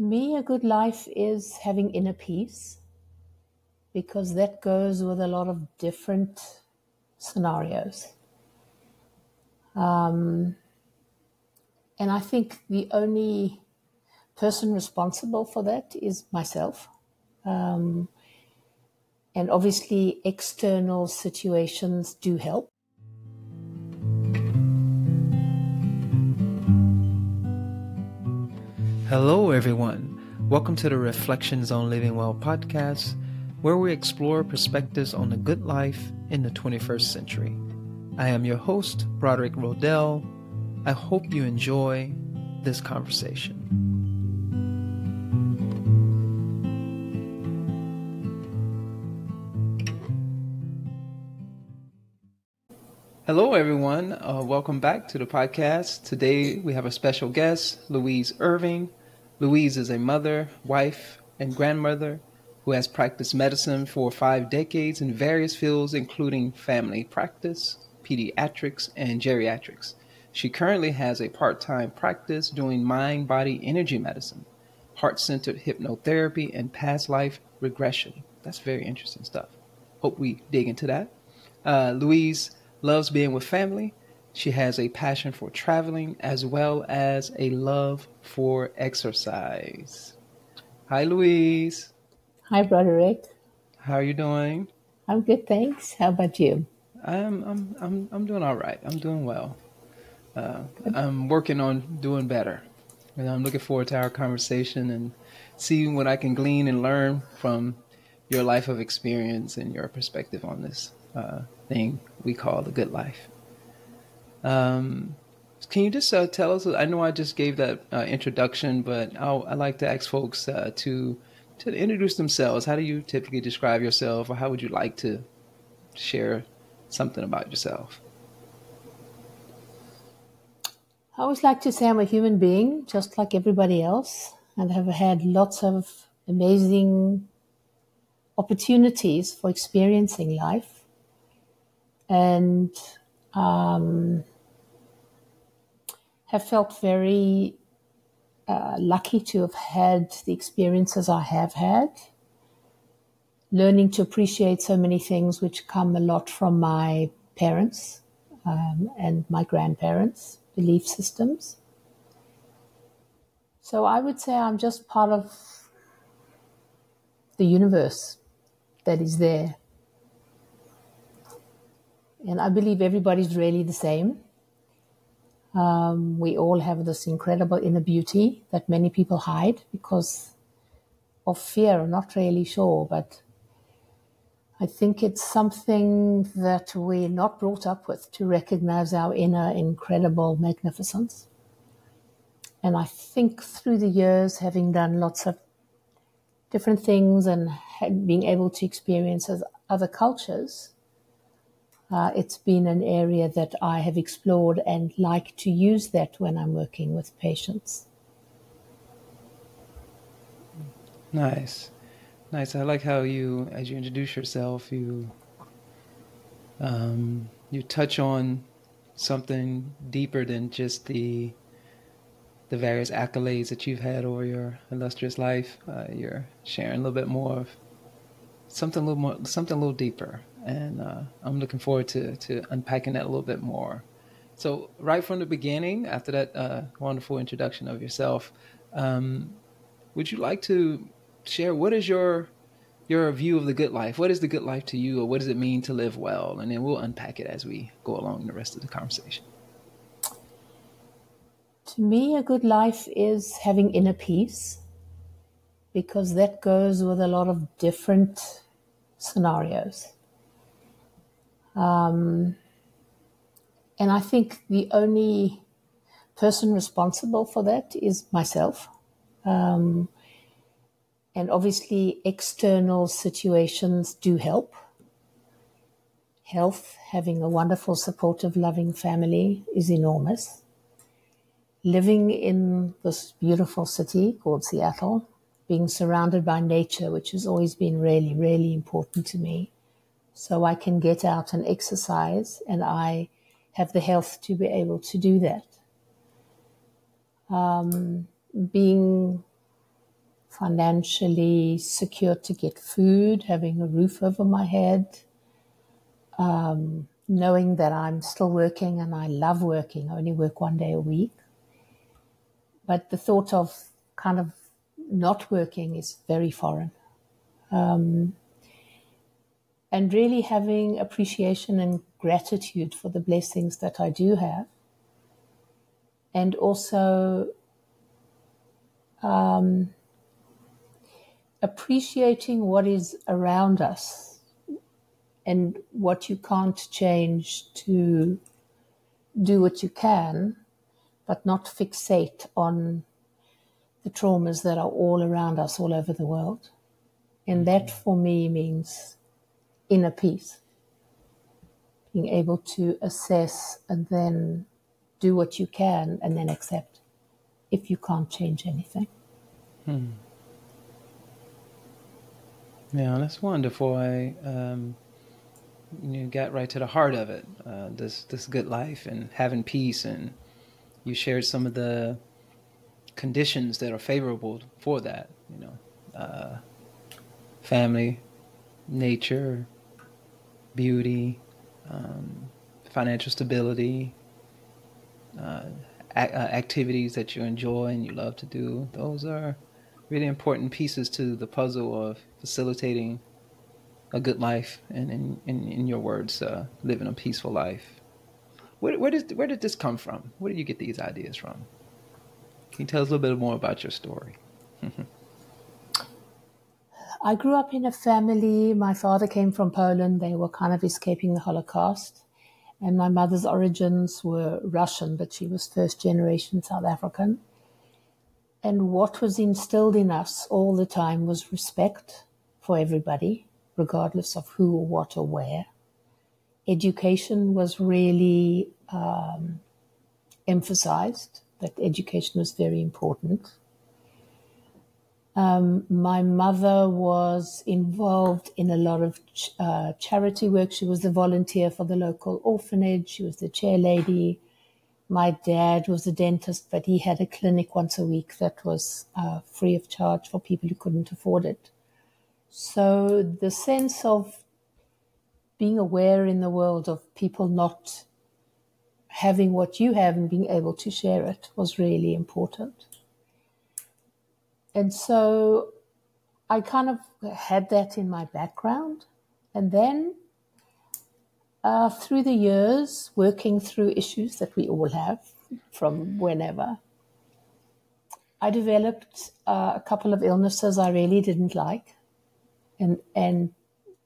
To me, a good life is having inner peace because that goes with a lot of different scenarios. Um, and I think the only person responsible for that is myself. Um, and obviously, external situations do help. Hello, everyone. Welcome to the Reflections on Living Well podcast, where we explore perspectives on the good life in the 21st century. I am your host, Broderick Rodell. I hope you enjoy this conversation. Hello, everyone. Uh, welcome back to the podcast. Today we have a special guest, Louise Irving. Louise is a mother, wife, and grandmother who has practiced medicine for five decades in various fields, including family practice, pediatrics, and geriatrics. She currently has a part time practice doing mind body energy medicine, heart centered hypnotherapy, and past life regression. That's very interesting stuff. Hope we dig into that. Uh, Louise loves being with family she has a passion for traveling as well as a love for exercise. Hi, Louise. Hi, Broderick. How are you doing? I'm good, thanks. How about you? I'm I'm I'm I'm doing all right. I'm doing well. Uh, I'm working on doing better, and I'm looking forward to our conversation and seeing what I can glean and learn from your life of experience and your perspective on this uh, thing we call the good life. Um, can you just uh, tell us? I know I just gave that uh, introduction, but I'll, I like to ask folks uh, to to introduce themselves. How do you typically describe yourself, or how would you like to share something about yourself? I always like to say I'm a human being, just like everybody else, and have had lots of amazing opportunities for experiencing life. And um, have felt very uh, lucky to have had the experiences I have had. Learning to appreciate so many things which come a lot from my parents um, and my grandparents' belief systems. So I would say I'm just part of the universe that is there. And I believe everybody's really the same. Um, we all have this incredible inner beauty that many people hide because of fear. I'm not really sure, but I think it's something that we're not brought up with to recognize our inner incredible magnificence. And I think through the years, having done lots of different things and being able to experience other cultures, uh, it's been an area that I have explored and like to use that when I'm working with patients. Nice, nice. I like how you, as you introduce yourself, you um, you touch on something deeper than just the the various accolades that you've had over your illustrious life. Uh, you're sharing a little bit more of something a little more, something a little deeper and uh, I'm looking forward to to unpacking that a little bit more. So, right from the beginning, after that uh, wonderful introduction of yourself, um, would you like to share what is your your view of the good life? What is the good life to you, or what does it mean to live well? And then we'll unpack it as we go along the rest of the conversation. To me, a good life is having inner peace because that goes with a lot of different scenarios. Um, and I think the only person responsible for that is myself. Um, and obviously, external situations do help. Health, having a wonderful, supportive, loving family is enormous. Living in this beautiful city called Seattle, being surrounded by nature, which has always been really, really important to me, so I can get out and exercise, and I have the health to be able to do that. Um, being financially secure to get food, having a roof over my head, um, knowing that I'm still working and I love working. I only work one day a week. But the thought of kind of not working is very foreign. Um, and really having appreciation and gratitude for the blessings that I do have. And also um, appreciating what is around us and what you can't change to do what you can, but not fixate on the traumas that are all around us all over the world. And that for me means inner peace. Being able to assess and then do what you can and then accept if you can't change anything. Hmm. Yeah, that's wonderful. I um, you got right to the heart of it. Uh, this this good life and having peace, and you shared some of the conditions that are favorable for that. You know, uh, family, nature, beauty, um, financial stability, uh, a- uh, activities that you enjoy and you love to do. Those are really important pieces to the puzzle of facilitating a good life and, in, in, in your words, uh, living a peaceful life. Where, where, does, where did this come from? Where did you get these ideas from? Can you tell us a little bit more about your story? I grew up in a family. My father came from Poland. They were kind of escaping the Holocaust. And my mother's origins were Russian, but she was first generation South African. And what was instilled in us all the time was respect for everybody, regardless of who or what or where. Education was really um, emphasized, that education was very important. Um, my mother was involved in a lot of ch- uh, charity work. She was the volunteer for the local orphanage. She was the chair lady my dad was a dentist, but he had a clinic once a week that was uh, free of charge for people who couldn't afford it. So the sense of being aware in the world of people not having what you have and being able to share it was really important. And so I kind of had that in my background. And then uh, through the years, working through issues that we all have from whenever, I developed uh, a couple of illnesses I really didn't like, and and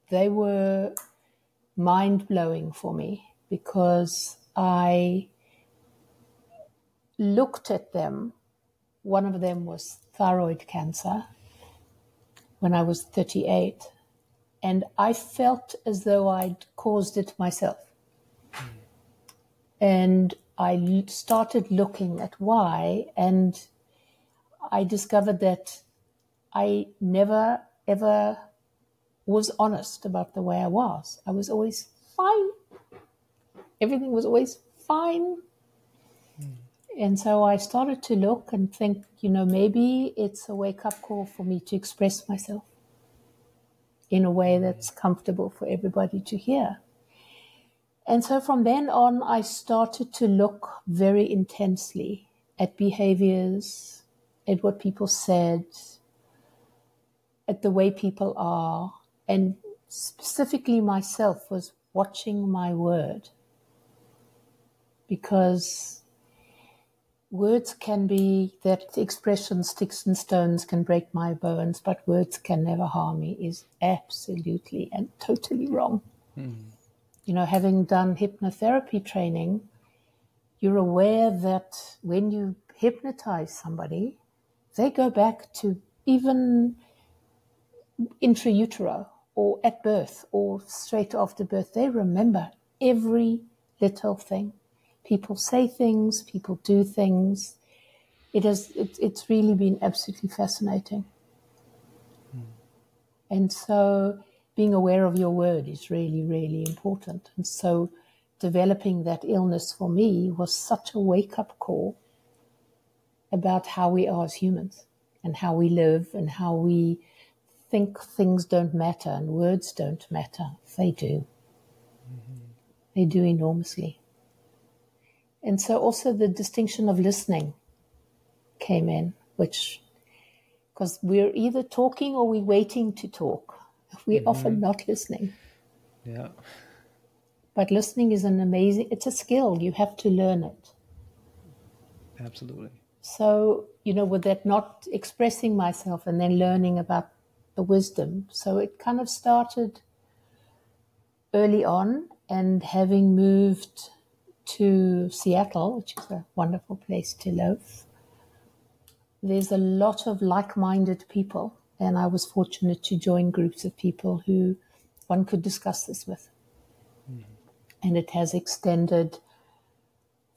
they were mind blowing for me because I looked at them. One of them was thyroid cancer when I was 38 and I felt as though I'd caused it myself. And I started looking at why, and I discovered that I never ever was honest about the way I was. I was always fine. Everything was always fine. And so I started to look and think, you know, maybe it's a wake up call for me to express myself in a way that's comfortable for everybody to hear. And so from then on, I started to look very intensely at behaviors, at what people said, at the way people are, and specifically myself was watching my word. Because words can be that expression sticks and stones can break my bones, but words can never harm me is absolutely and totally wrong. Mm. You know, having done hypnotherapy training, you're aware that when you hypnotize somebody, they go back to even intrautero or at birth or straight after birth. They remember every little thing people say things, people do things. It has, it, it's really been absolutely fascinating. Mm. And so being aware of your word is really, really important. And so developing that illness for me was such a wake up call about how we are as humans and how we live and how we think things don't matter and words don't matter. They do. Mm-hmm. They do enormously. And so also the distinction of listening came in, which, because we're either talking or we're waiting to talk. We're mm-hmm. often not listening. Yeah. But listening is an amazing, it's a skill. You have to learn it. Absolutely. So, you know, with that not expressing myself and then learning about the wisdom. So it kind of started early on and having moved to Seattle, which is a wonderful place to live, there's a lot of like minded people. And I was fortunate to join groups of people who one could discuss this with. Mm-hmm. And it has extended.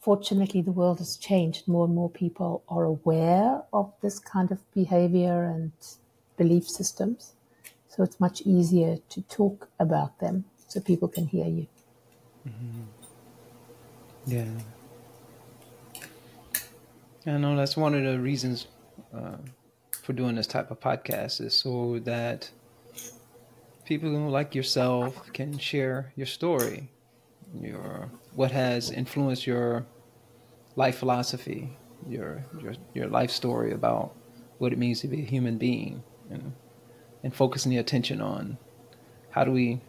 Fortunately, the world has changed. More and more people are aware of this kind of behavior and belief systems. So it's much easier to talk about them so people can hear you. Mm-hmm. Yeah. I know that's one of the reasons uh, for doing this type of podcast is so that people like yourself can share your story, your what has influenced your life philosophy, your your your life story about what it means to be a human being, and and focusing the attention on how do we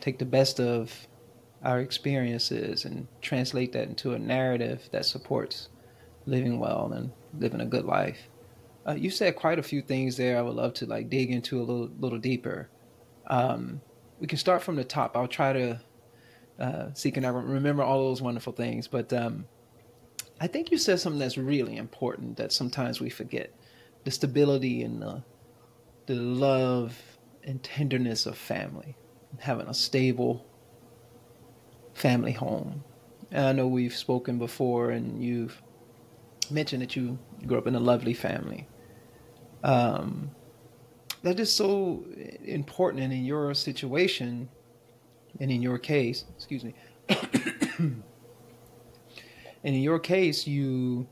take the best of our experiences and translate that into a narrative that supports living well and living a good life. Uh, you said quite a few things there. I would love to like dig into a little little deeper. Um, we can start from the top. I'll try to uh, see can I remember all those wonderful things. But um, I think you said something that's really important that sometimes we forget: the stability and the the love and tenderness of family, having a stable family home. And I know we've spoken before, and you've mentioned that you grew up in a lovely family. Um, that is so important and in your situation and in your case excuse me and in your case you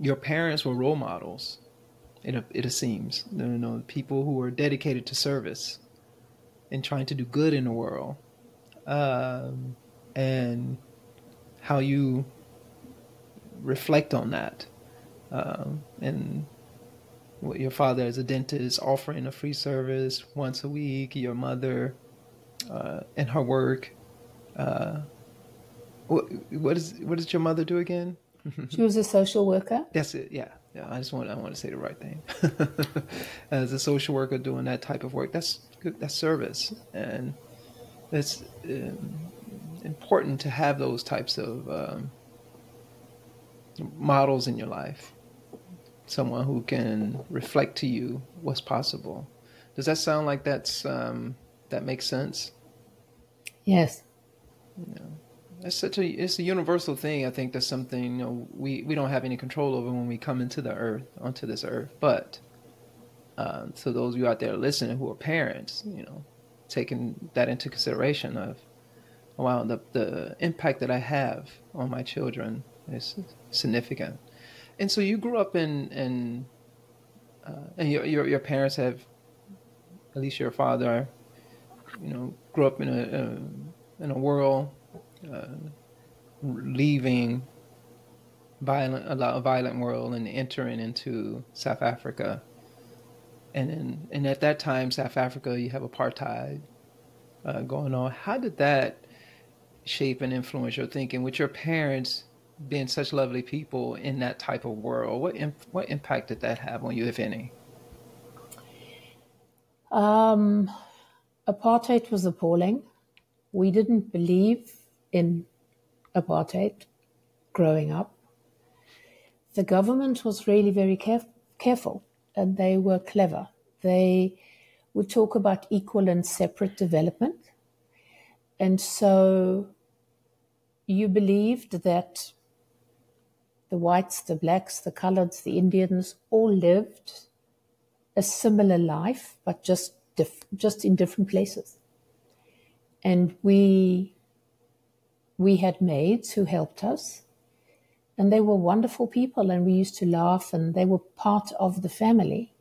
your parents were role models it, it seems. You know people who were dedicated to service and trying to do good in the world um, and how you reflect on that um, and your father as a dentist offering a free service once a week, your mother uh, and her work. Uh, what, what is what does your mother do again? she was a social worker. That's it. Yeah, yeah. I just want I want to say the right thing. as a social worker doing that type of work, that's good. That's service, and it's um, important to have those types of um, models in your life someone who can reflect to you what's possible. Does that sound like that's um, that makes sense? Yes. Yeah. That's such a it's a universal thing. I think that's something you know we, we don't have any control over when we come into the earth onto this earth. But um, so those of you out there listening who are parents, you know, taking that into consideration of wow the the impact that I have on my children is significant. And so you grew up in in uh, and your, your your parents have at least your father, you know, grew up in a, a in a world uh, leaving violent a violent world and entering into South Africa. And in, and at that time, South Africa, you have apartheid uh, going on. How did that shape and influence your thinking with your parents being such lovely people in that type of world, what imp- what impact did that have on you, if any? Um, apartheid was appalling. We didn't believe in apartheid growing up. The government was really very caref- careful and they were clever. They would talk about equal and separate development. And so you believed that the whites, the blacks, the coloreds, the Indians all lived a similar life, but just just in different places. And we we had maids who helped us, And they were wonderful people, and we used to laugh, and they were part of the family.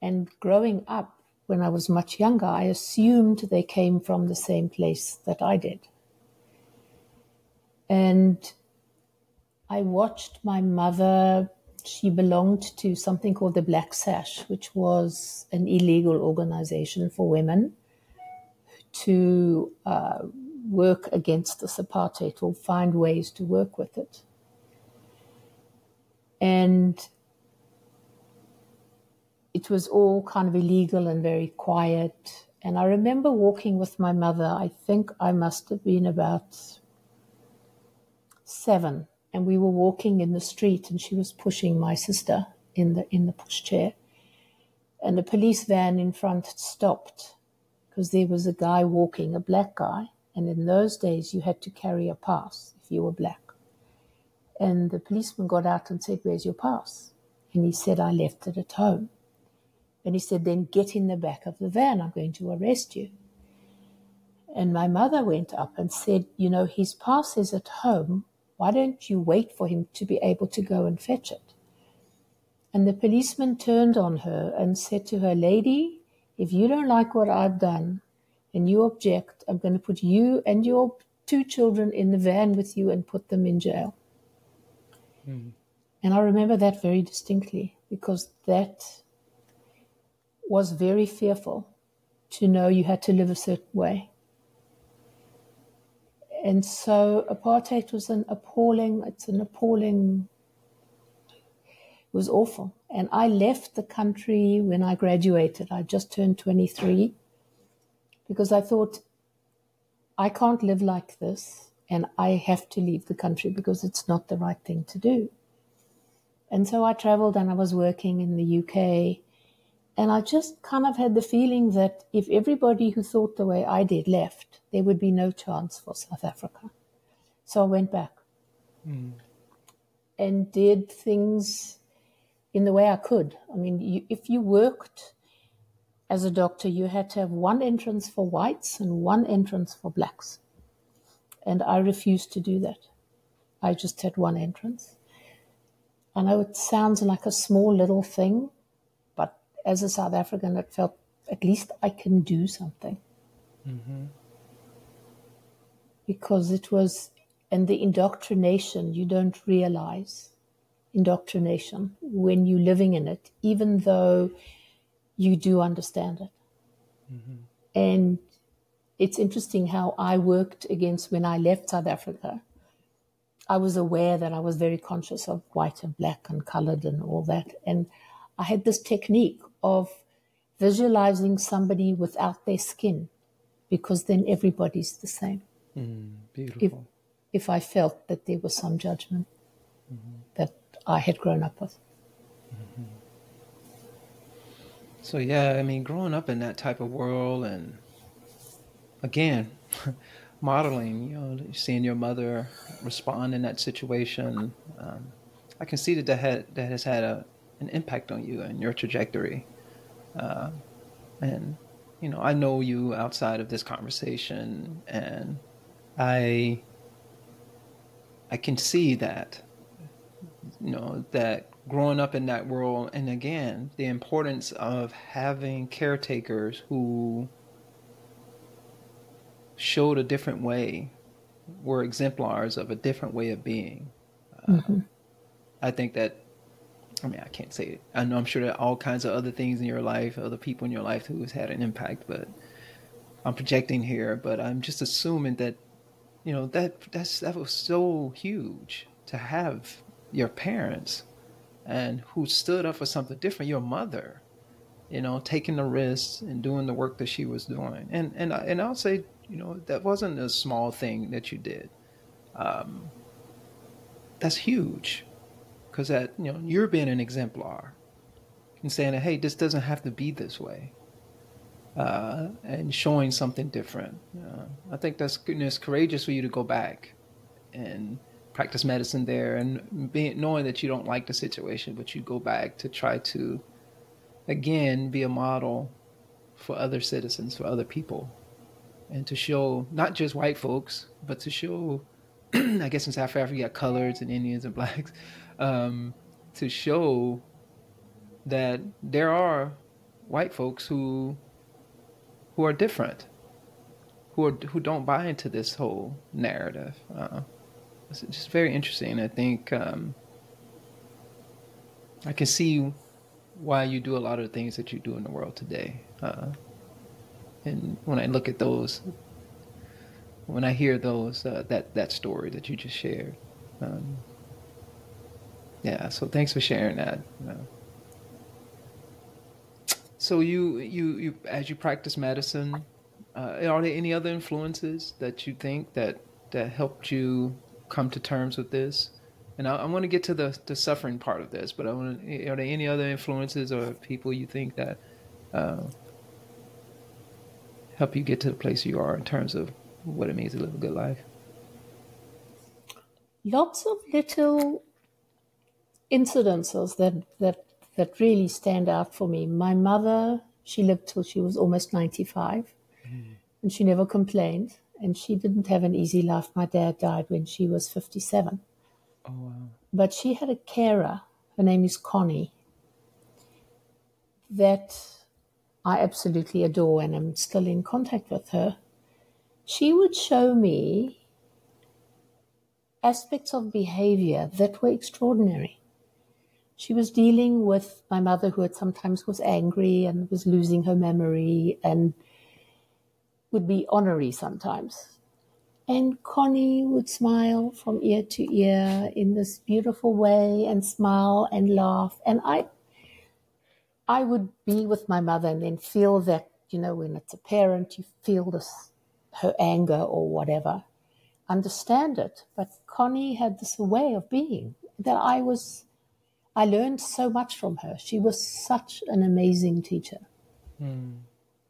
And growing up, when I was much younger, I assumed they came from the same place that I did. And I watched my mother, she belonged to something called the Black Sash, which was an illegal organization for women to uh, work against this apartheid or find ways to work with it. And it was all kind of illegal and very quiet. And I remember walking with my mother. I think I must have been about seven, and we were walking in the street, and she was pushing my sister in the in the pushchair, and the police van in front stopped because there was a guy walking, a black guy, and in those days you had to carry a pass if you were black. And the policeman got out and said, "Where's your pass?" And he said, "I left it at home." And he said, Then get in the back of the van. I'm going to arrest you. And my mother went up and said, You know, his pass is at home. Why don't you wait for him to be able to go and fetch it? And the policeman turned on her and said to her, Lady, if you don't like what I've done and you object, I'm going to put you and your two children in the van with you and put them in jail. Mm-hmm. And I remember that very distinctly because that was very fearful to know you had to live a certain way. And so apartheid was an appalling, it's an appalling, it was awful. And I left the country when I graduated. I just turned 23 because I thought, I can't live like this and I have to leave the country because it's not the right thing to do. And so I traveled and I was working in the UK and I just kind of had the feeling that if everybody who thought the way I did left, there would be no chance for South Africa. So I went back mm. and did things in the way I could. I mean, you, if you worked as a doctor, you had to have one entrance for whites and one entrance for blacks. And I refused to do that. I just had one entrance. I know it sounds like a small little thing, but as a South African, it felt at least I can do something. Mm-hmm. Because it was, and the indoctrination, you don't realize indoctrination when you're living in it, even though you do understand it. Mm-hmm. And it's interesting how I worked against when I left South Africa. I was aware that I was very conscious of white and black and colored and all that. And I had this technique of visualizing somebody without their skin, because then everybody's the same. Mm, beautiful. If, if I felt that there was some judgment mm-hmm. that I had grown up with. Mm-hmm. So, yeah, I mean, growing up in that type of world and again, modeling, you know, seeing your mother respond in that situation, um, I can see that that, had, that has had a, an impact on you and your trajectory. Uh, and you know, I know you outside of this conversation, and I I can see that you know that growing up in that world, and again, the importance of having caretakers who showed a different way, were exemplars of a different way of being. Uh, mm-hmm. I think that I mean, I can't say it. I know I'm sure there are all kinds of other things in your life, other people in your life who has had an impact, but I'm projecting here. But I'm just assuming that, you know, that that's that was so huge to have your parents and who stood up for something different. Your mother, you know, taking the risks and doing the work that she was doing, and and and I'll say, you know, that wasn't a small thing that you did. Um, that's huge because that you know you're being an exemplar and saying hey this doesn't have to be this way uh, and showing something different uh, i think that's it's courageous for you to go back and practice medicine there and being knowing that you don't like the situation but you go back to try to again be a model for other citizens for other people and to show not just white folks but to show I guess in South Africa you got coloreds and Indians and blacks, um, to show that there are white folks who who are different, who are who don't buy into this whole narrative. Uh, it's just very interesting. I think um, I can see why you do a lot of the things that you do in the world today. Uh, and when I look at those, when I hear those, uh, that that story that you just shared, um, yeah. So thanks for sharing that. Uh, so you you you as you practice medicine, uh, are there any other influences that you think that that helped you come to terms with this? And I, I want to get to the the suffering part of this, but I want are there any other influences or people you think that uh, help you get to the place you are in terms of what it means to live a good life? Lots of little incidences that that that really stand out for me. My mother, she lived till she was almost 95 mm. and she never complained and she didn't have an easy life. My dad died when she was 57. Oh, wow. But she had a carer, her name is Connie, that I absolutely adore and I'm still in contact with her. She would show me aspects of behavior that were extraordinary she was dealing with my mother who had sometimes was angry and was losing her memory and would be ornery sometimes. And Connie would smile from ear to ear in this beautiful way and smile and laugh. And I I would be with my mother and then feel that, you know, when it's a parent, you feel this her anger or whatever. Understand it. But Connie had this way of being that I was I learned so much from her. She was such an amazing teacher. Mm.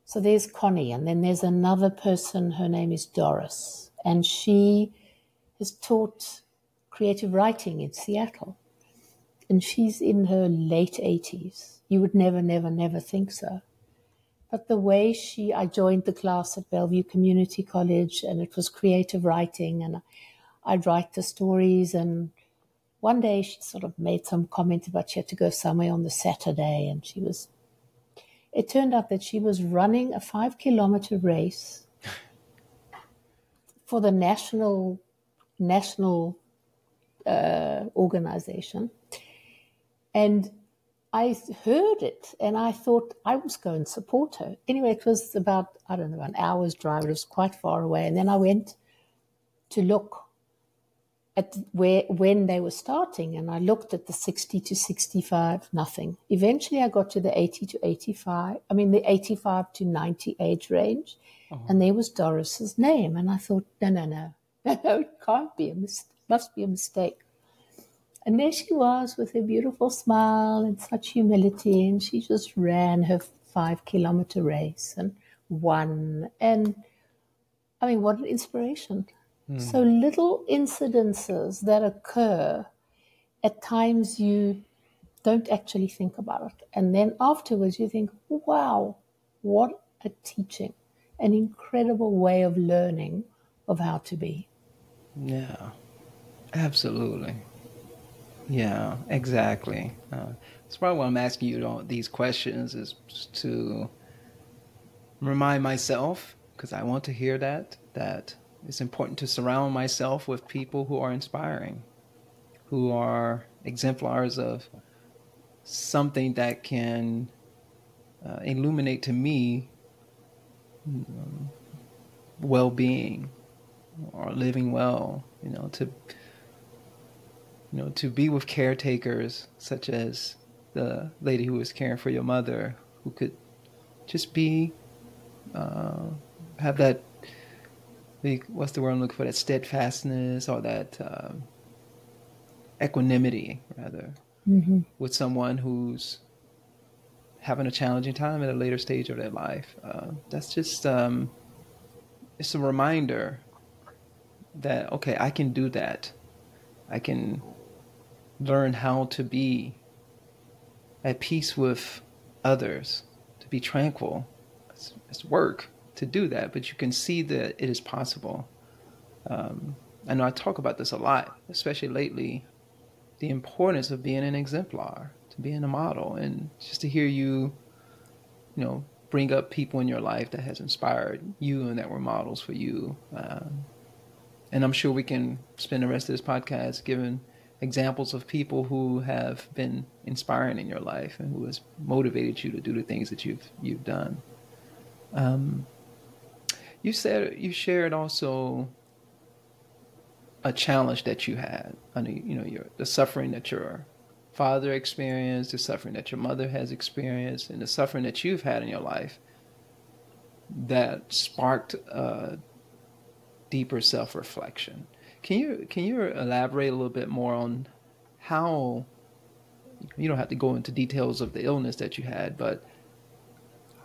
So there's Connie, and then there's another person. Her name is Doris, and she has taught creative writing in Seattle. And she's in her late 80s. You would never, never, never think so. But the way she, I joined the class at Bellevue Community College, and it was creative writing, and I'd write the stories and one day she sort of made some comment about she had to go somewhere on the Saturday and she was it turned out that she was running a five kilometer race for the national national uh, organization and I heard it and I thought I was going to support her. Anyway, it was about, I don't know, an hour's drive. It was quite far away. And then I went to look at where when they were starting and I looked at the 60 to 65 nothing eventually I got to the 80 to 85 I mean the 85 to 90 age range uh-huh. and there was Doris's name and I thought no no no no it can't be a mis- must be a mistake and there she was with her beautiful smile and such humility and she just ran her 5 kilometer race and won and I mean what an inspiration hmm. so little incidences that occur at times you don't actually think about it. And then afterwards you think, wow, what a teaching, an incredible way of learning of how to be. Yeah, absolutely. Yeah, exactly. Uh, that's probably why I'm asking you all these questions is to remind myself, because I want to hear that, that it's important to surround myself with people who are inspiring, who are exemplars of something that can uh, illuminate to me um, well-being or living well. You know, to you know to be with caretakers such as the lady who was caring for your mother, who could just be uh, have that what's the word I'm looking for? That steadfastness or that um, equanimity, rather, mm-hmm. with someone who's having a challenging time at a later stage of their life. Uh, that's just um, it's a reminder that okay, I can do that. I can learn how to be at peace with others, to be tranquil. It's, it's work to do that, but you can see that it is possible. Um, I know I talk about this a lot, especially lately, the importance of being an exemplar, to being a model, and just to hear you, you know, bring up people in your life that has inspired you and that were models for you. Um, and I'm sure we can spend the rest of this podcast giving examples of people who have been inspiring in your life and who has motivated you to do the things that you've you've done. Um, you said you shared also a challenge that you had. I you know, your the suffering that your father experienced, the suffering that your mother has experienced, and the suffering that you've had in your life that sparked a deeper self-reflection. Can you can you elaborate a little bit more on how you don't have to go into details of the illness that you had, but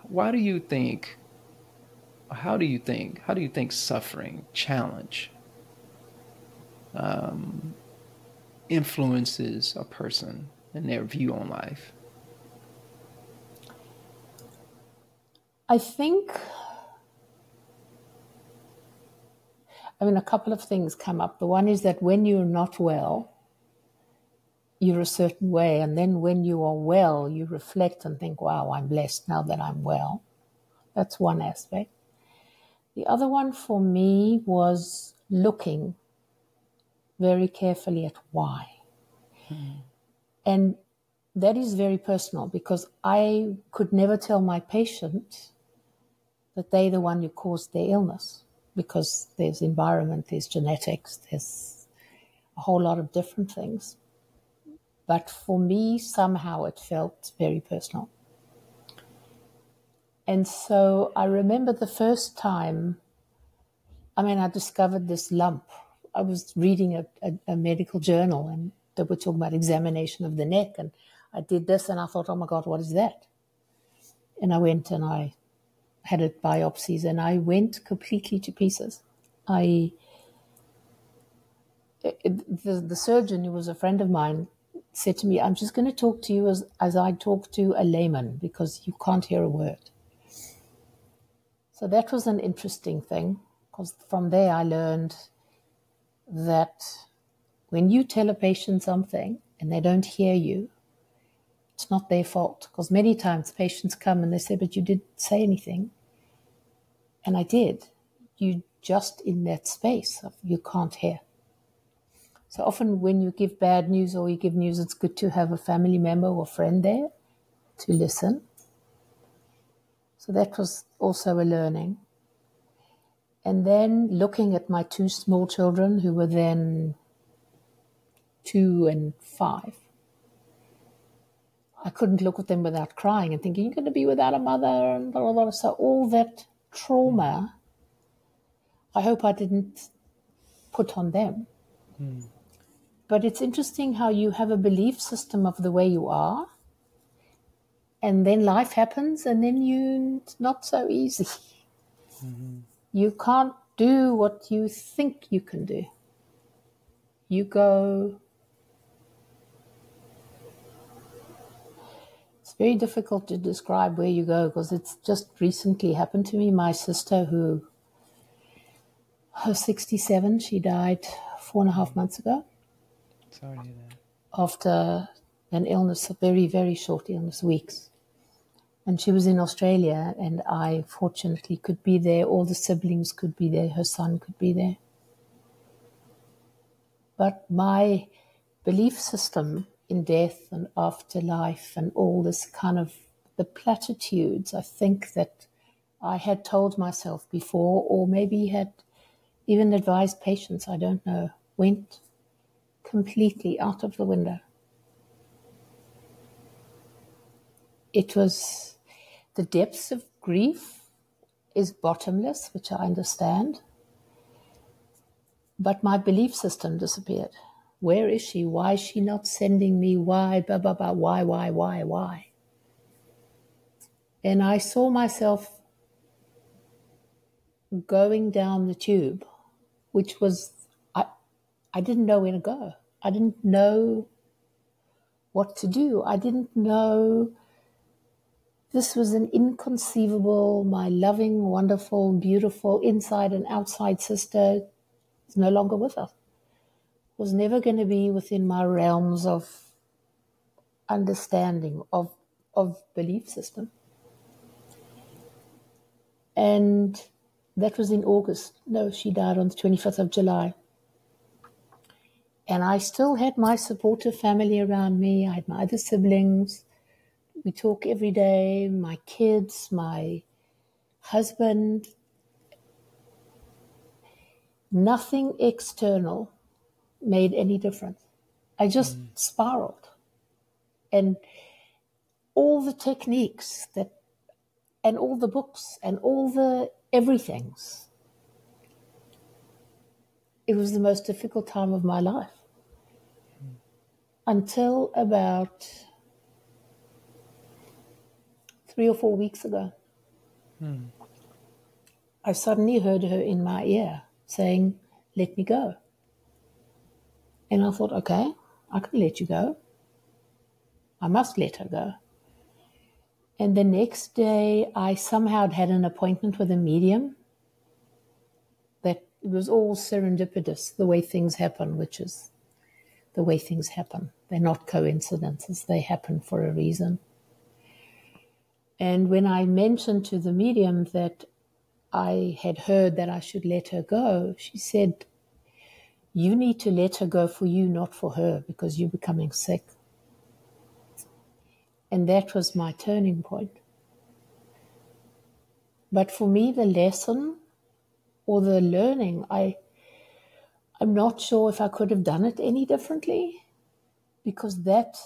why do you think how do you think how do you think suffering challenge um, influences a person and their view on life? I think, I mean, a couple of things come up. The one is that when you're not well, you're a certain way. And then when you are well, you reflect and think, wow, I'm blessed now that I'm well. That's one aspect. The other one for me was looking very carefully at why. Mm. And that is very personal because I could never tell my patient that they're the one who caused their illness because there's environment, there's genetics, there's a whole lot of different things. But for me, somehow it felt very personal. And so I remember the first time, I mean, I discovered this lump I was reading a, a, a, medical journal and they were talking about examination of the neck. And I did this and I thought, oh my God, what is that? And I went and I had it biopsies and I went completely to pieces. I, the, the surgeon, who was a friend of mine, said to me, I'm just going to talk to you as, as I talk to a layman because you can't hear a word. So that was an interesting thing because from there I learned that when you tell a patient something and they don't hear you, it's not their fault. Because many times patients come and they say, But you didn't say anything. And I did. You just in that space of you can't hear. So often when you give bad news or you give news, it's good to have a family member or friend there to listen. So that was also a learning. And then looking at my two small children who were then two and five, I couldn't look at them without crying and thinking, you're going to be without a mother and blah, blah, blah. So all that trauma, I hope I didn't put on them. Hmm. But it's interesting how you have a belief system of the way you are, and then life happens, and then you it's not so easy. Mm-hmm. You can't do what you think you can do. You go. Very difficult to describe where you go because it's just recently happened to me. My sister, who her 67, she died four and a half months ago. Sorry. After an illness, a very, very short illness, weeks. And she was in Australia, and I fortunately could be there. All the siblings could be there. Her son could be there. But my belief system in death and afterlife and all this kind of the platitudes, I think that I had told myself before, or maybe had even advised patients, I don't know, went completely out of the window. It was the depths of grief is bottomless, which I understand. But my belief system disappeared. Where is she? Why is she not sending me? Why? Blah, blah, blah. Why, why, why, why? And I saw myself going down the tube, which was, I, I didn't know where to go. I didn't know what to do. I didn't know this was an inconceivable, my loving, wonderful, beautiful inside and outside sister is no longer with us. Was never going to be within my realms of understanding of of belief system. And that was in August. No, she died on the 25th of July. And I still had my supportive family around me. I had my other siblings. We talk every day, my kids, my husband. Nothing external made any difference. I just mm. spiraled. And all the techniques that, and all the books and all the everythings. It was the most difficult time of my life until about three or four weeks ago. Hmm. I suddenly heard her in my ear saying, Let me go. And I thought, okay, I can let you go. I must let her go. And the next day, I somehow had an appointment with a medium that it was all serendipitous, the way things happen, which is the way things happen. They're not coincidences, they happen for a reason. And when I mentioned to the medium that I had heard that I should let her go, she said, You need to let her go for you, not for her, because you're becoming sick. And that was my turning point. But for me, the lesson or the learning, I I'm not sure if I could have done it any differently because that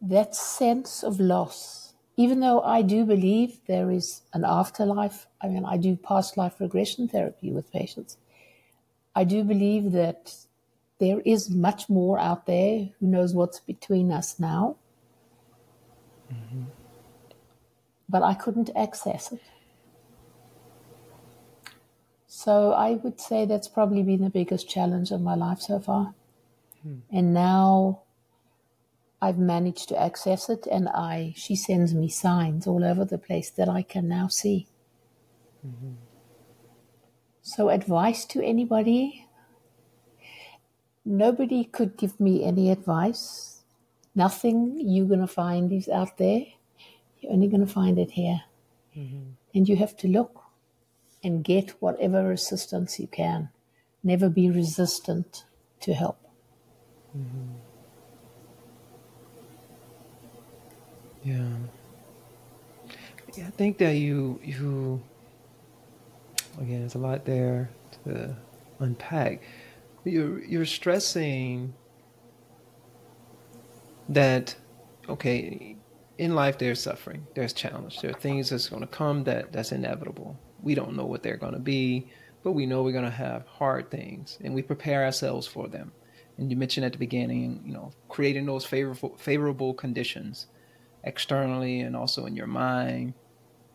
that sense of loss even though I do believe there is an afterlife I mean I do past life regression therapy with patients I do believe that there is much more out there who knows what's between us now mm-hmm. but I couldn't access it so I would say that's probably been the biggest challenge of my life so far. Hmm. And now I've managed to access it and I she sends me signs all over the place that I can now see. Mm-hmm. So advice to anybody nobody could give me any advice. Nothing you're going to find is out there. You're only going to find it here. Mm-hmm. And you have to look and get whatever assistance you can. Never be resistant to help. Mm-hmm. Yeah. yeah. I think that you you again, there's a lot there to unpack. You're you're stressing that okay, in life there's suffering, there's challenge, there are things that's going to come that that's inevitable we don't know what they're going to be, but we know we're going to have hard things and we prepare ourselves for them. And you mentioned at the beginning, you know, creating those favorable favorable conditions externally and also in your mind.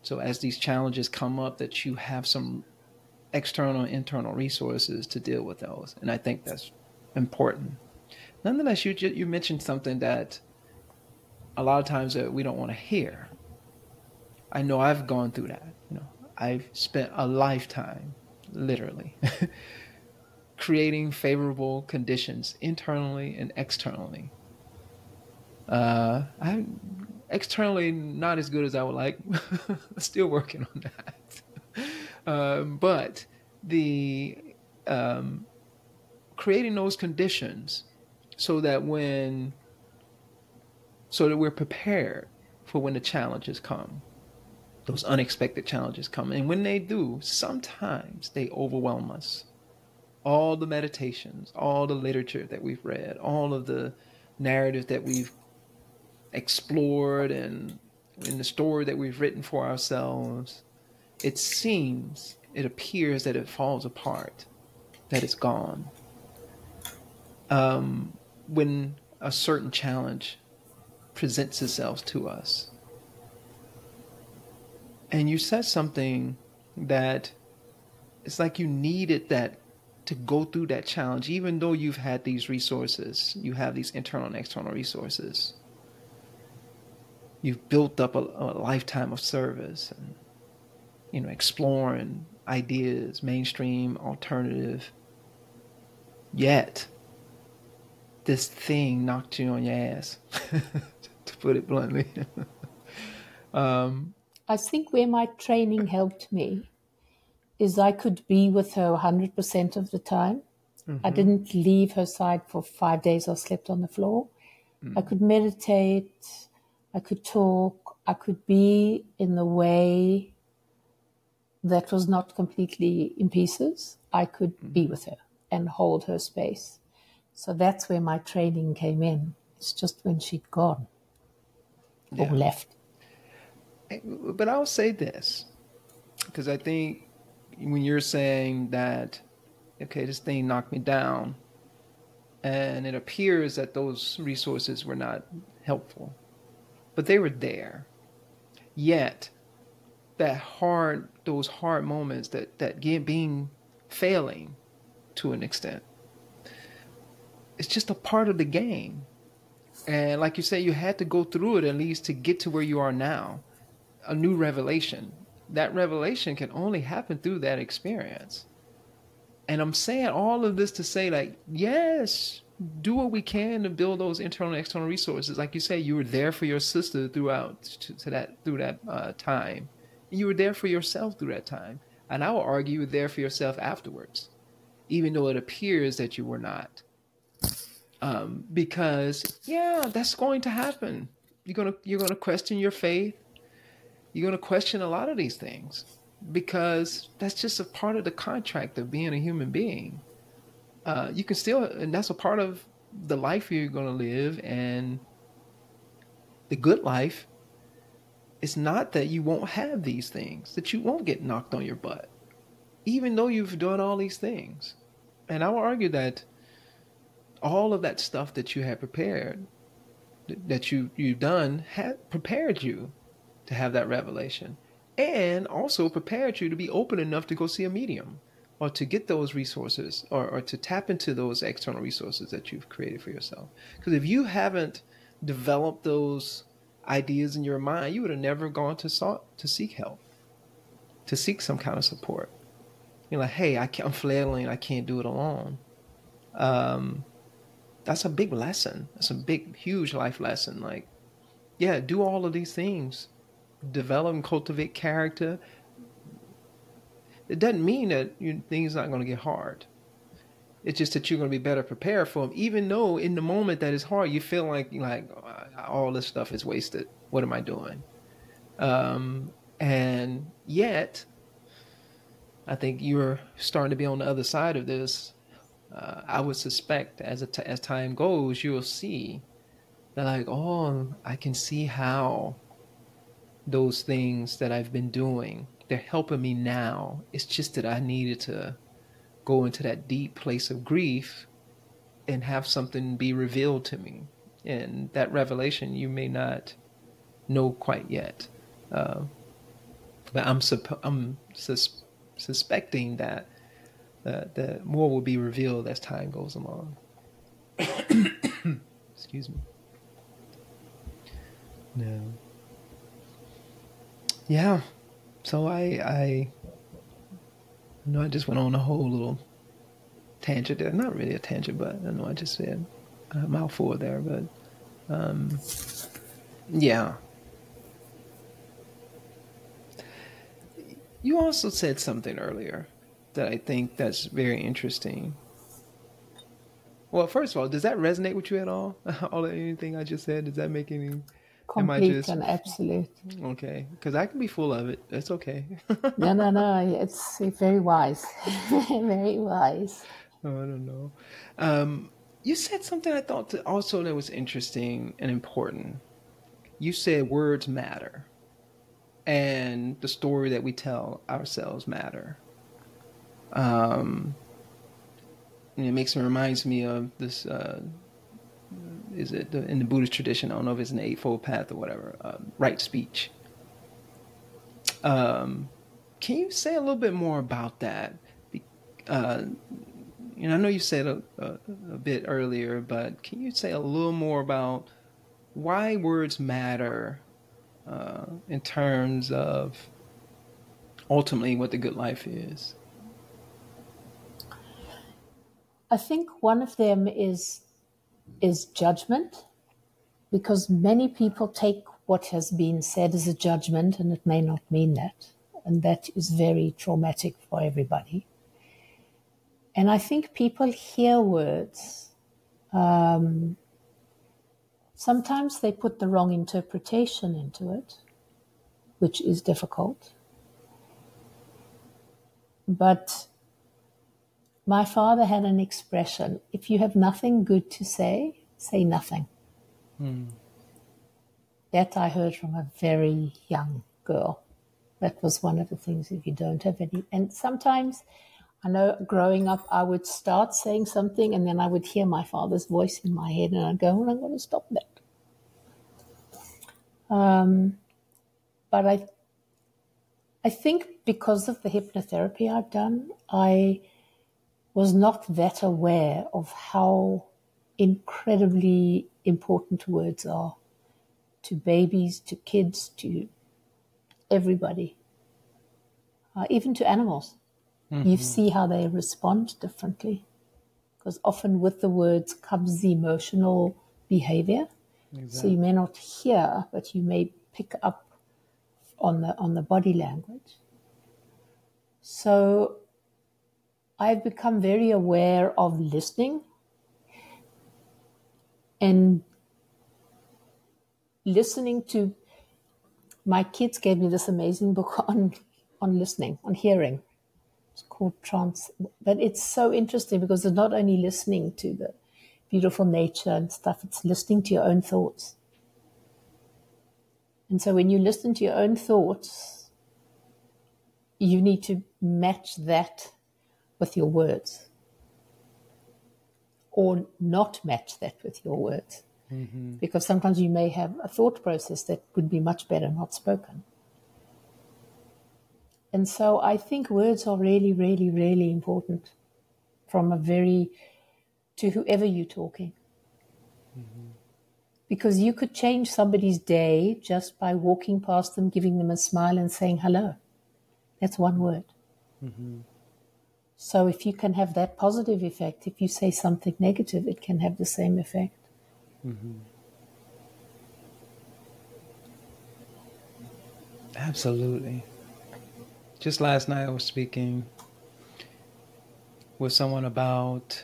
So as these challenges come up that you have some external internal resources to deal with those. And I think that's important. Nonetheless, you you mentioned something that a lot of times that we don't want to hear. I know I've gone through that. You know, I've spent a lifetime, literally, creating favorable conditions internally and externally. Uh, I'm externally not as good as I would like. Still working on that. Um, but the um, creating those conditions so that when so that we're prepared for when the challenges come those unexpected challenges come. And when they do, sometimes they overwhelm us. All the meditations, all the literature that we've read, all of the narratives that we've explored and in the story that we've written for ourselves, it seems, it appears that it falls apart, that it's gone. Um, when a certain challenge presents itself to us and you said something that it's like you needed that to go through that challenge, even though you've had these resources, you have these internal and external resources. You've built up a, a lifetime of service and, you know, exploring ideas, mainstream, alternative. Yet, this thing knocked you on your ass, to put it bluntly. um, I think where my training helped me is I could be with her 100% of the time. Mm-hmm. I didn't leave her side for five days or slept on the floor. Mm-hmm. I could meditate, I could talk, I could be in the way that was not completely in pieces. I could mm-hmm. be with her and hold her space. So that's where my training came in. It's just when she'd gone yeah. or left. But I'll say this because I think when you're saying that, okay, this thing knocked me down, and it appears that those resources were not helpful, but they were there. Yet, that hard, those hard moments, that that being failing, to an extent, it's just a part of the game. And like you said, you had to go through it at least to get to where you are now, a new revelation. That revelation can only happen through that experience. And I'm saying all of this to say, like, yes, do what we can to build those internal and external resources. Like you say, you were there for your sister throughout to, to that through that uh, time. You were there for yourself through that time, and I will argue you were there for yourself afterwards, even though it appears that you were not. Um, because yeah, that's going to happen. You're gonna you're gonna question your faith. You're gonna question a lot of these things because that's just a part of the contract of being a human being. Uh, you can still, and that's a part of the life you're going to live, and the good life. It's not that you won't have these things, that you won't get knocked on your butt, even though you've done all these things. And I will argue that all of that stuff that you have prepared, that you you've done, had prepared you to have that revelation, and also prepared you to be open enough to go see a medium or to get those resources or, or to tap into those external resources that you've created for yourself. Because if you haven't developed those ideas in your mind, you would have never gone to sought to seek help, to seek some kind of support. You're like, hey, I am flailing, I can't do it alone. Um, that's a big lesson. That's a big, huge life lesson. Like, yeah, do all of these things, develop and cultivate character, it doesn't mean that you, things not going to get hard. It's just that you're going to be better prepared for them, even though in the moment that is hard, you feel like like all this stuff is wasted. What am I doing? Um, and yet, I think you're starting to be on the other side of this. Uh, I would suspect as as time goes, you'll see that like, oh, I can see how those things that I've been doing they're helping me now. It's just that I needed to go into that deep place of grief and have something be revealed to me. And that revelation you may not know quite yet. Uh, but I'm, supp- I'm sus- suspecting that uh, that more will be revealed as time goes along. Excuse me. No. Yeah, so I, I, know I just went on a whole little tangent there. Not really a tangent, but I know I just said a mouthful there. But um, yeah. You also said something earlier that I think that's very interesting. Well, first of all, does that resonate with you at all? all anything I just said, does that make any complete just, and absolute. Okay, because I can be full of it. That's okay. no, no, no. It's very wise, very wise. Oh, I don't know. Um, you said something I thought also that was interesting and important. You said words matter, and the story that we tell ourselves matter. Um, and it makes me reminds me of this. Uh, is it in the Buddhist tradition? I don't know if it's an Eightfold Path or whatever. Um, right speech. Um, can you say a little bit more about that? Uh, you know, I know you said a, a, a, bit earlier, but can you say a little more about why words matter uh, in terms of ultimately what the good life is? I think one of them is is judgment because many people take what has been said as a judgment and it may not mean that and that is very traumatic for everybody. And I think people hear words um, sometimes they put the wrong interpretation into it which is difficult. But my father had an expression if you have nothing good to say, say nothing. Hmm. That I heard from a very young girl. That was one of the things if you don't have any. And sometimes I know growing up, I would start saying something and then I would hear my father's voice in my head and I'd go, well, I'm going to stop that. Um, but I, I think because of the hypnotherapy I've done, I was not that aware of how incredibly important words are to babies, to kids, to everybody, uh, even to animals. Mm-hmm. You see how they respond differently. Because often with the words comes the emotional behavior. Exactly. So you may not hear, but you may pick up on the on the body language. So I've become very aware of listening and listening to my kids gave me this amazing book on on listening, on hearing. It's called Trance, but it's so interesting because it's not only listening to the beautiful nature and stuff, it's listening to your own thoughts. And so when you listen to your own thoughts, you need to match that with your words or not match that with your words. Mm-hmm. Because sometimes you may have a thought process that would be much better not spoken. And so I think words are really, really, really important from a very, to whoever you're talking. Mm-hmm. Because you could change somebody's day just by walking past them, giving them a smile, and saying hello. That's one word. Mm-hmm. So if you can have that positive effect, if you say something negative, it can have the same effect. Mm-hmm. Absolutely. Just last night, I was speaking with someone about.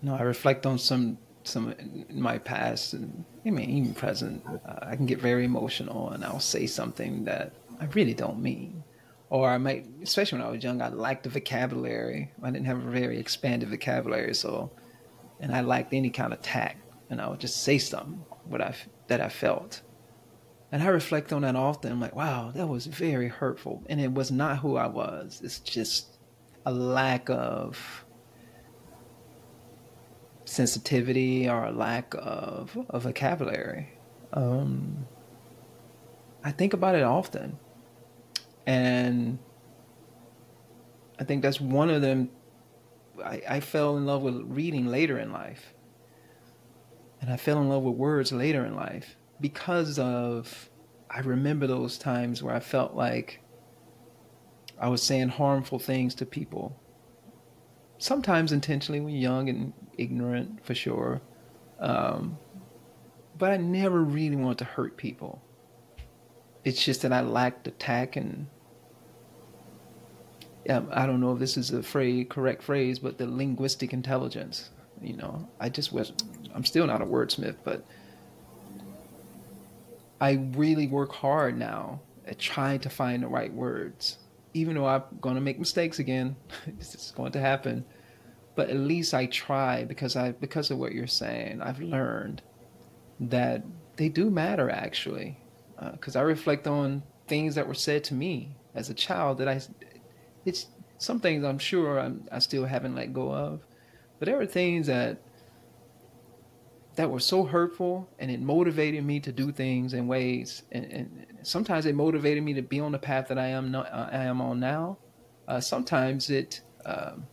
You know, I reflect on some some in my past, and I mean even present. Uh, I can get very emotional, and I'll say something that I really don't mean or I might, especially when I was young, I liked the vocabulary. I didn't have a very expanded vocabulary, so, and I liked any kind of tact, and I would just say something what I that I felt, and I reflect on that often. Like, wow, that was very hurtful, and it was not who I was. It's just a lack of sensitivity or a lack of, of vocabulary. Um, I think about it often and I think that's one of them. I, I fell in love with reading later in life, and I fell in love with words later in life because of I remember those times where I felt like I was saying harmful things to people. Sometimes intentionally when young and ignorant, for sure. Um, but I never really wanted to hurt people. It's just that I lacked the tact and um, I don't know if this is a phrase, correct phrase, but the linguistic intelligence. You know, I just was, I'm still not a wordsmith, but I really work hard now at trying to find the right words. Even though I'm going to make mistakes again, it's going to happen. But at least I try because I because of what you're saying. I've learned that they do matter actually, because uh, I reflect on things that were said to me as a child that I it's some things I'm sure I'm, I still haven't let go of, but there were things that that were so hurtful, and it motivated me to do things in ways, and, and sometimes it motivated me to be on the path that I am not, I am on now. Uh, sometimes it um,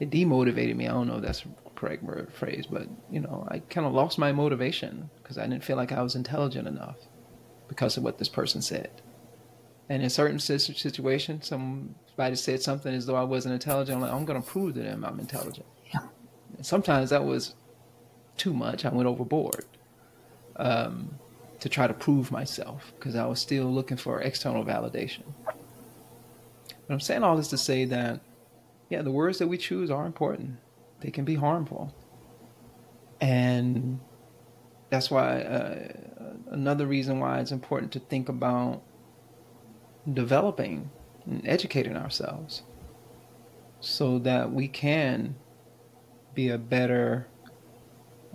it demotivated me. I don't know if that's the correct word phrase, but you know, I kind of lost my motivation because I didn't feel like I was intelligent enough. because of what this person said. And in certain situations, somebody said something as though I wasn't intelligent. I'm like, I'm going to prove to them I'm intelligent. Yeah. And sometimes that was too much. I went overboard um, to try to prove myself because I was still looking for external validation. But I'm saying all this to say that, yeah, the words that we choose are important. They can be harmful. And that's why uh, another reason why it's important to think about developing and educating ourselves so that we can be a better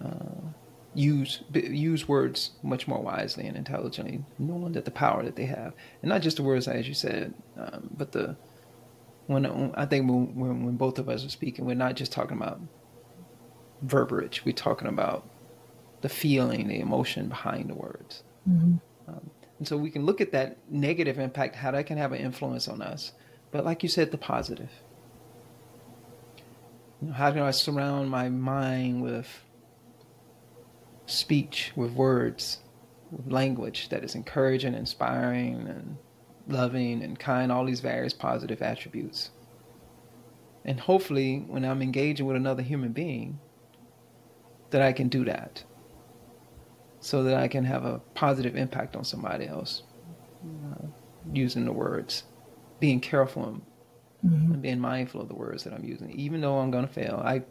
uh, use use words much more wisely and intelligently, knowing that the power that they have, and not just the words as you said, um, but the when I think when, when, when both of us are speaking, we're not just talking about verbiage. We're talking about the feeling, the emotion behind the words. Mm-hmm. Um, and so we can look at that negative impact, how that can have an influence on us. But like you said, the positive. You know, how can I surround my mind with speech, with words, with language that is encouraging, inspiring, and loving and kind, all these various positive attributes. And hopefully, when I'm engaging with another human being, that I can do that so that I can have a positive impact on somebody else uh, using the words, being careful and, mm-hmm. and, being mindful of the words that I'm using, even though I'm going to fail. I,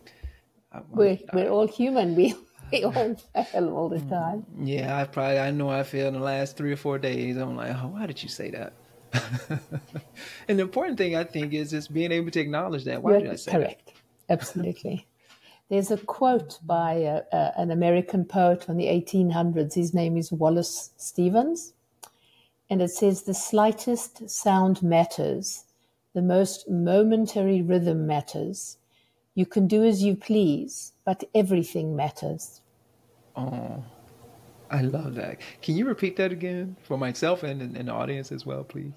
I we're, I, we're all human. We, we all fail all the time. Yeah, I probably, I know I failed in the last three or four days. I'm like, oh, why did you say that? and the important thing I think is just being able to acknowledge that. Why You're did I say correct. that? Correct. Absolutely. There's a quote by a, a, an American poet from the 1800s. His name is Wallace Stevens. And it says, The slightest sound matters, the most momentary rhythm matters. You can do as you please, but everything matters. Oh, I love that. Can you repeat that again for myself and, and the audience as well, please?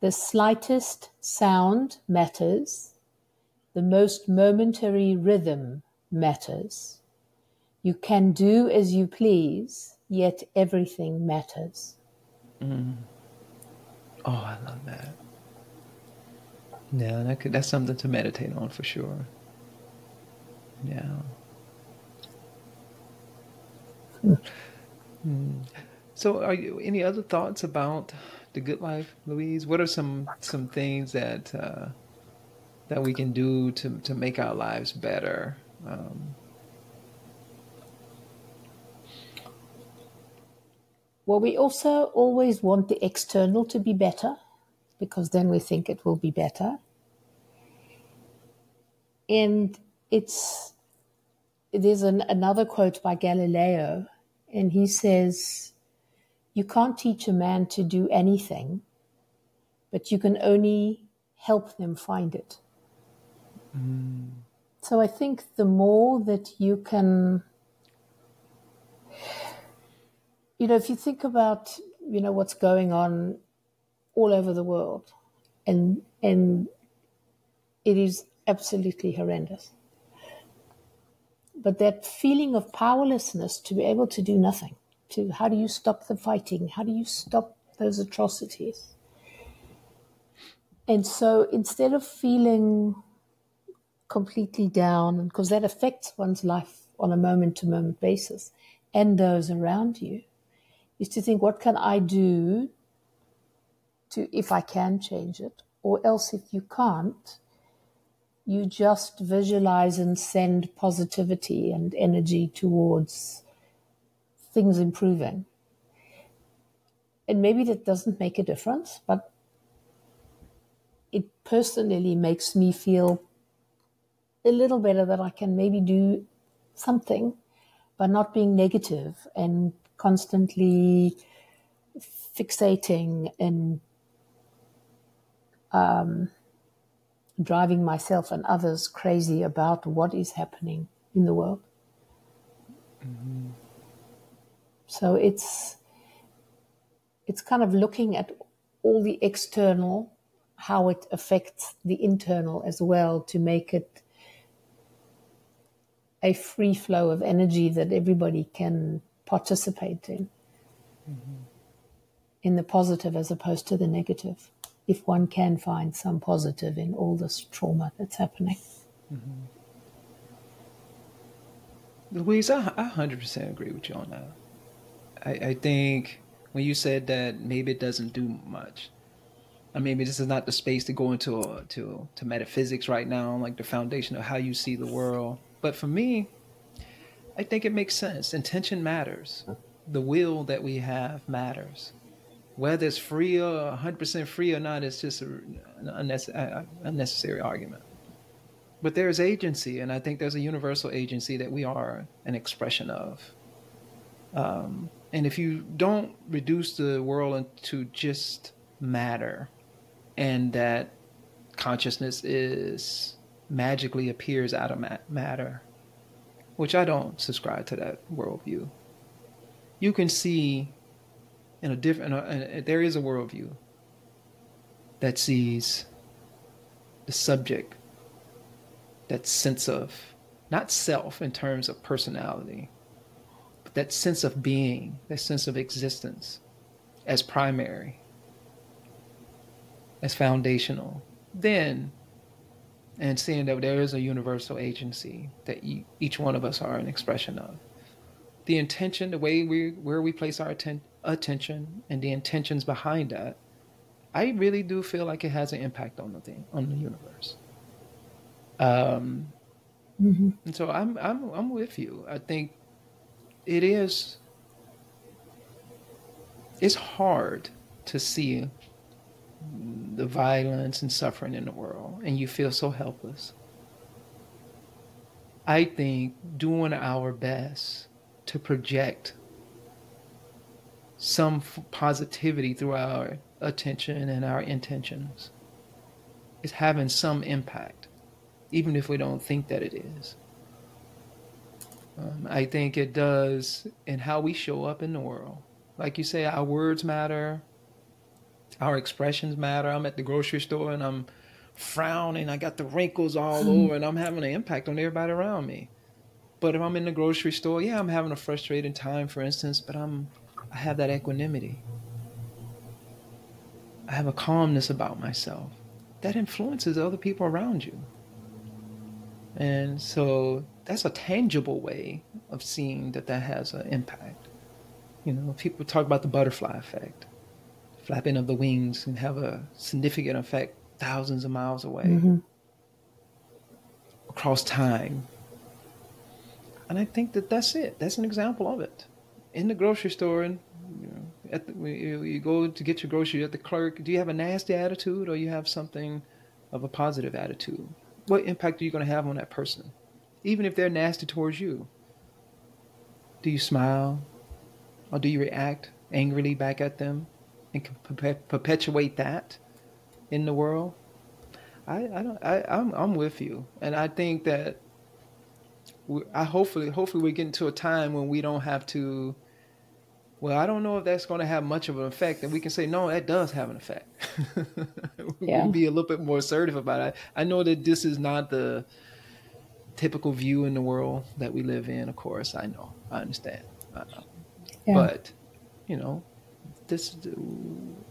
The slightest sound matters, the most momentary rhythm matters. You can do as you please, yet everything matters. Mm. Oh, I love that. Yeah, that could, that's something to meditate on for sure. Yeah. Mm. So, are you any other thoughts about the good life, Louise? What are some some things that uh, that we can do to to make our lives better? Um, well, we also always want the external to be better because then we think it will be better. And it's there's an, another quote by Galileo, and he says, You can't teach a man to do anything, but you can only help them find it. Mm. So I think the more that you can, you know, if you think about, you know, what's going on all over the world, and and it is absolutely horrendous. But that feeling of powerlessness to be able to do nothing, to how do you stop the fighting? How do you stop those atrocities? And so instead of feeling completely down, because that affects one's life on a moment to moment basis and those around you, is to think, what can I do to, if I can change it? Or else, if you can't, you just visualize and send positivity and energy towards things improving. And maybe that doesn't make a difference, but it personally makes me feel a little better that I can maybe do something by not being negative and constantly fixating and um, driving myself and others crazy about what is happening in the world. Mm-hmm. So it's it's kind of looking at all the external, how it affects the internal as well to make it a free flow of energy that everybody can participate in. Mm-hmm. in the positive as opposed to the negative, if one can find some positive in all this trauma that's happening. Mm-hmm. Louise, I, I 100% agree with you on that. I, I think when you said that maybe it doesn't do much, I mean, this is not the space to go into uh, to to metaphysics right now, like the foundation of how you see the world. But for me, I think it makes sense. Intention matters. The will that we have matters. Whether it's free or 100% free or not, it's just an unnecessary argument. But there's agency, and I think there's a universal agency that we are an expression of. Um, and if you don't reduce the world into just matter, and that consciousness is magically appears out of matter, which I don't subscribe to that worldview. You can see in a different, there is a worldview that sees the subject, that sense of not self in terms of personality, but that sense of being, that sense of existence as primary as foundational, then, and seeing that there is a universal agency that each one of us are an expression of. The intention, the way we where we place our atten- attention, and the intentions behind that, I really do feel like it has an impact on the thing, on the universe. Um, mm-hmm. and so I'm I'm I'm with you. I think it is. It's hard to see the violence and suffering in the world, and you feel so helpless. I think doing our best to project some positivity through our attention and our intentions is having some impact, even if we don't think that it is. Um, I think it does in how we show up in the world. Like you say, our words matter, our expressions matter. I'm at the grocery store and I'm frowning. I got the wrinkles all hmm. over and I'm having an impact on everybody around me. But if I'm in the grocery store, yeah, I'm having a frustrating time, for instance, but I'm I have that equanimity. I have a calmness about myself that influences other people around you. And so that's a tangible way of seeing that that has an impact. You know, people talk about the butterfly effect flapping of the wings can have a significant effect thousands of miles away mm-hmm. across time. And I think that that's it. That's an example of it. In the grocery store, and you, know, at the, you go to get your groceries at the clerk. Do you have a nasty attitude, or you have something of a positive attitude? What impact are you going to have on that person, even if they're nasty towards you? Do you smile, or do you react angrily back at them? And perpetuate that in the world, I, I don't I I'm I'm with you, and I think that we, I hopefully hopefully we get into a time when we don't have to. Well, I don't know if that's going to have much of an effect, and we can say no, that does have an effect. yeah. be a little bit more assertive about it. I know that this is not the typical view in the world that we live in. Of course, I know, I understand, know. Yeah. but you know, this,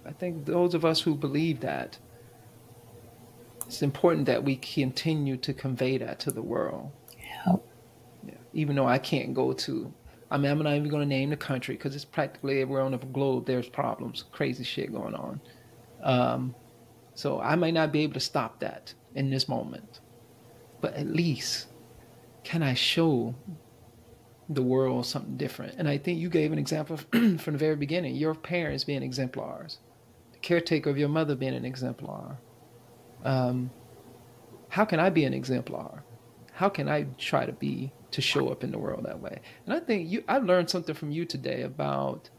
I think those of us who believe that, it's important that we continue to convey that to the world. Yeah. yeah. Even though I can't go to, I mean, I'm not even going to name the country because it's practically everywhere on the globe. There's problems, crazy shit going on. Um, so I might not be able to stop that in this moment, but at least can I show the world something different. And I think you gave an example from the very beginning your parents being exemplars, the caretaker of your mother being an exemplar. Um, how can I be an exemplar? How can I try to be to show up in the world that way? And I think you I learned something from you today about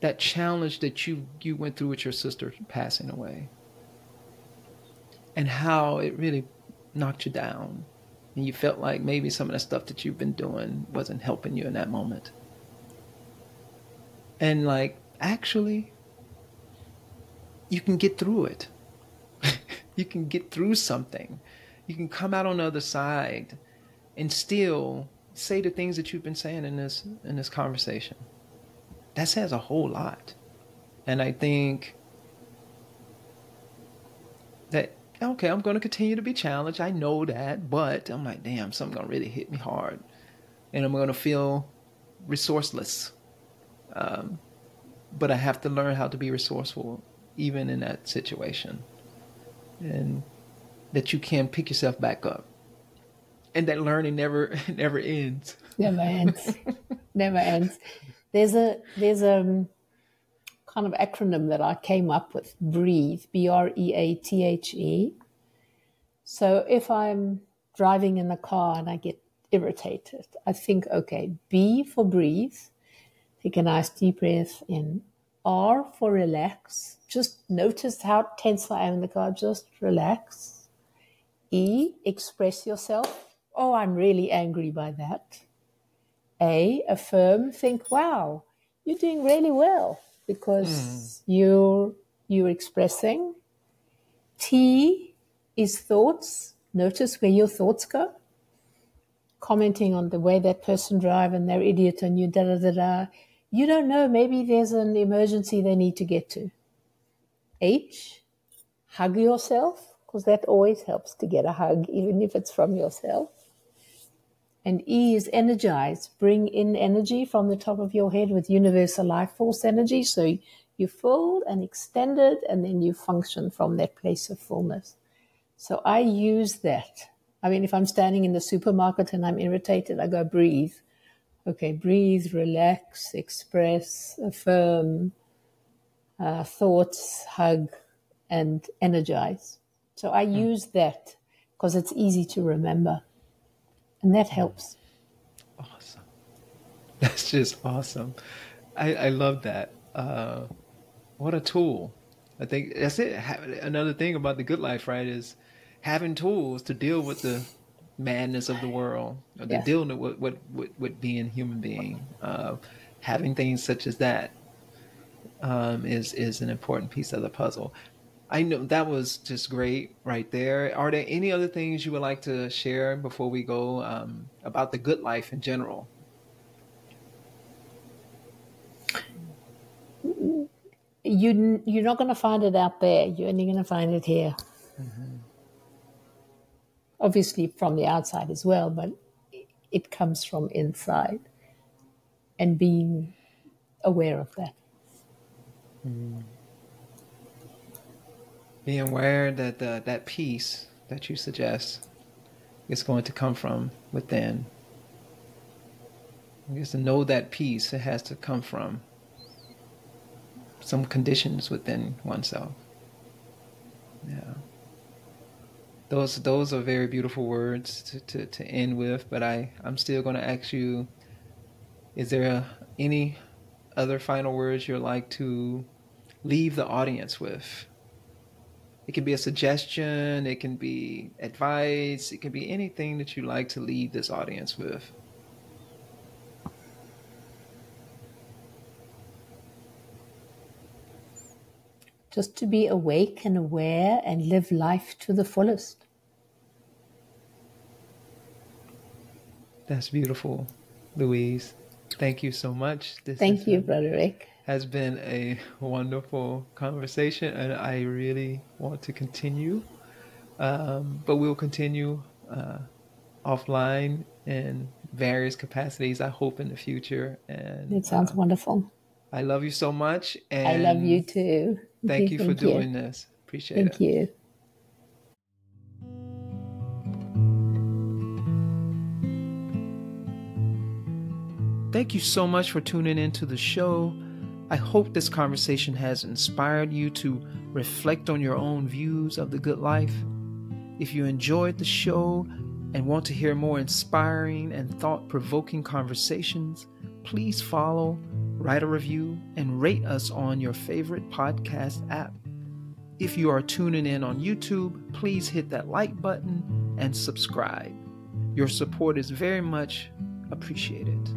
that challenge that you you went through with your sister passing away. And how it really knocked you down and you felt like maybe some of the stuff that you've been doing wasn't helping you in that moment. And like, actually, you can get through it. you can get through something. You can come out on the other side and still say the things that you've been saying in this in this conversation. That says a whole lot. And I think that okay, I'm going to continue to be challenged. I know that, but I'm like, damn, something going to really hit me hard, and I'm going to feel resourceless. Um, but I have to learn how to be resourceful, even in that situation, and that you can pick yourself back up, and that learning never never ends. Never ends. never ends. There's a there's a kind of acronym that I came up with breathe, B R E A T H E. So if I'm driving in the car and I get irritated, I think, okay, B for breathe, take a nice deep breath in. R for relax, just notice how tense I am in the car, just relax. E, express yourself. Oh, I'm really angry by that. A, affirm, think, wow, you're doing really well because mm. you're you're expressing. T is thoughts. Notice where your thoughts go. Commenting on the way that person drive and they're idiot and you da da da da. You don't know. Maybe there's an emergency they need to get to. H, hug yourself because that always helps to get a hug, even if it's from yourself. And E is energize. Bring in energy from the top of your head with universal life force energy. So you full and extended, and then you function from that place of fullness. So I use that. I mean, if I'm standing in the supermarket and I'm irritated, I go breathe. Okay, breathe, relax, express, affirm, uh, thoughts, hug, and energize. So I hmm. use that because it's easy to remember. And that helps. Awesome. That's just awesome. I, I love that. Uh, what a tool. I think that's it. Another thing about the good life, right, is having tools to deal with the madness of the world, or yes. dealing with, with, with, with being human being. Uh, having things such as that um, is is an important piece of the puzzle. I know that was just great right there. Are there any other things you would like to share before we go um, about the good life in general? You you're not going to find it out there. You're only going to find it here. Mm-hmm. Obviously, from the outside as well, but it comes from inside, and being aware of that. Mm being aware that the, that peace that you suggest is going to come from within. Just to know that peace, it has to come from some conditions within oneself. Yeah. Those those are very beautiful words to, to, to end with, but I, I'm still going to ask you is there any other final words you'd like to leave the audience with? It can be a suggestion, it can be advice, it can be anything that you like to leave this audience with. Just to be awake and aware and live life to the fullest. That's beautiful, Louise. Thank you so much. This Thank you, Brother Rick has been a wonderful conversation, and I really want to continue. Um, but we'll continue uh, offline in various capacities. I hope in the future. And it sounds uh, wonderful. I love you so much, and I love you too. Thank you for thank doing you. this. Appreciate thank it. Thank you. Thank you so much for tuning into the show. I hope this conversation has inspired you to reflect on your own views of the good life. If you enjoyed the show and want to hear more inspiring and thought provoking conversations, please follow, write a review, and rate us on your favorite podcast app. If you are tuning in on YouTube, please hit that like button and subscribe. Your support is very much appreciated.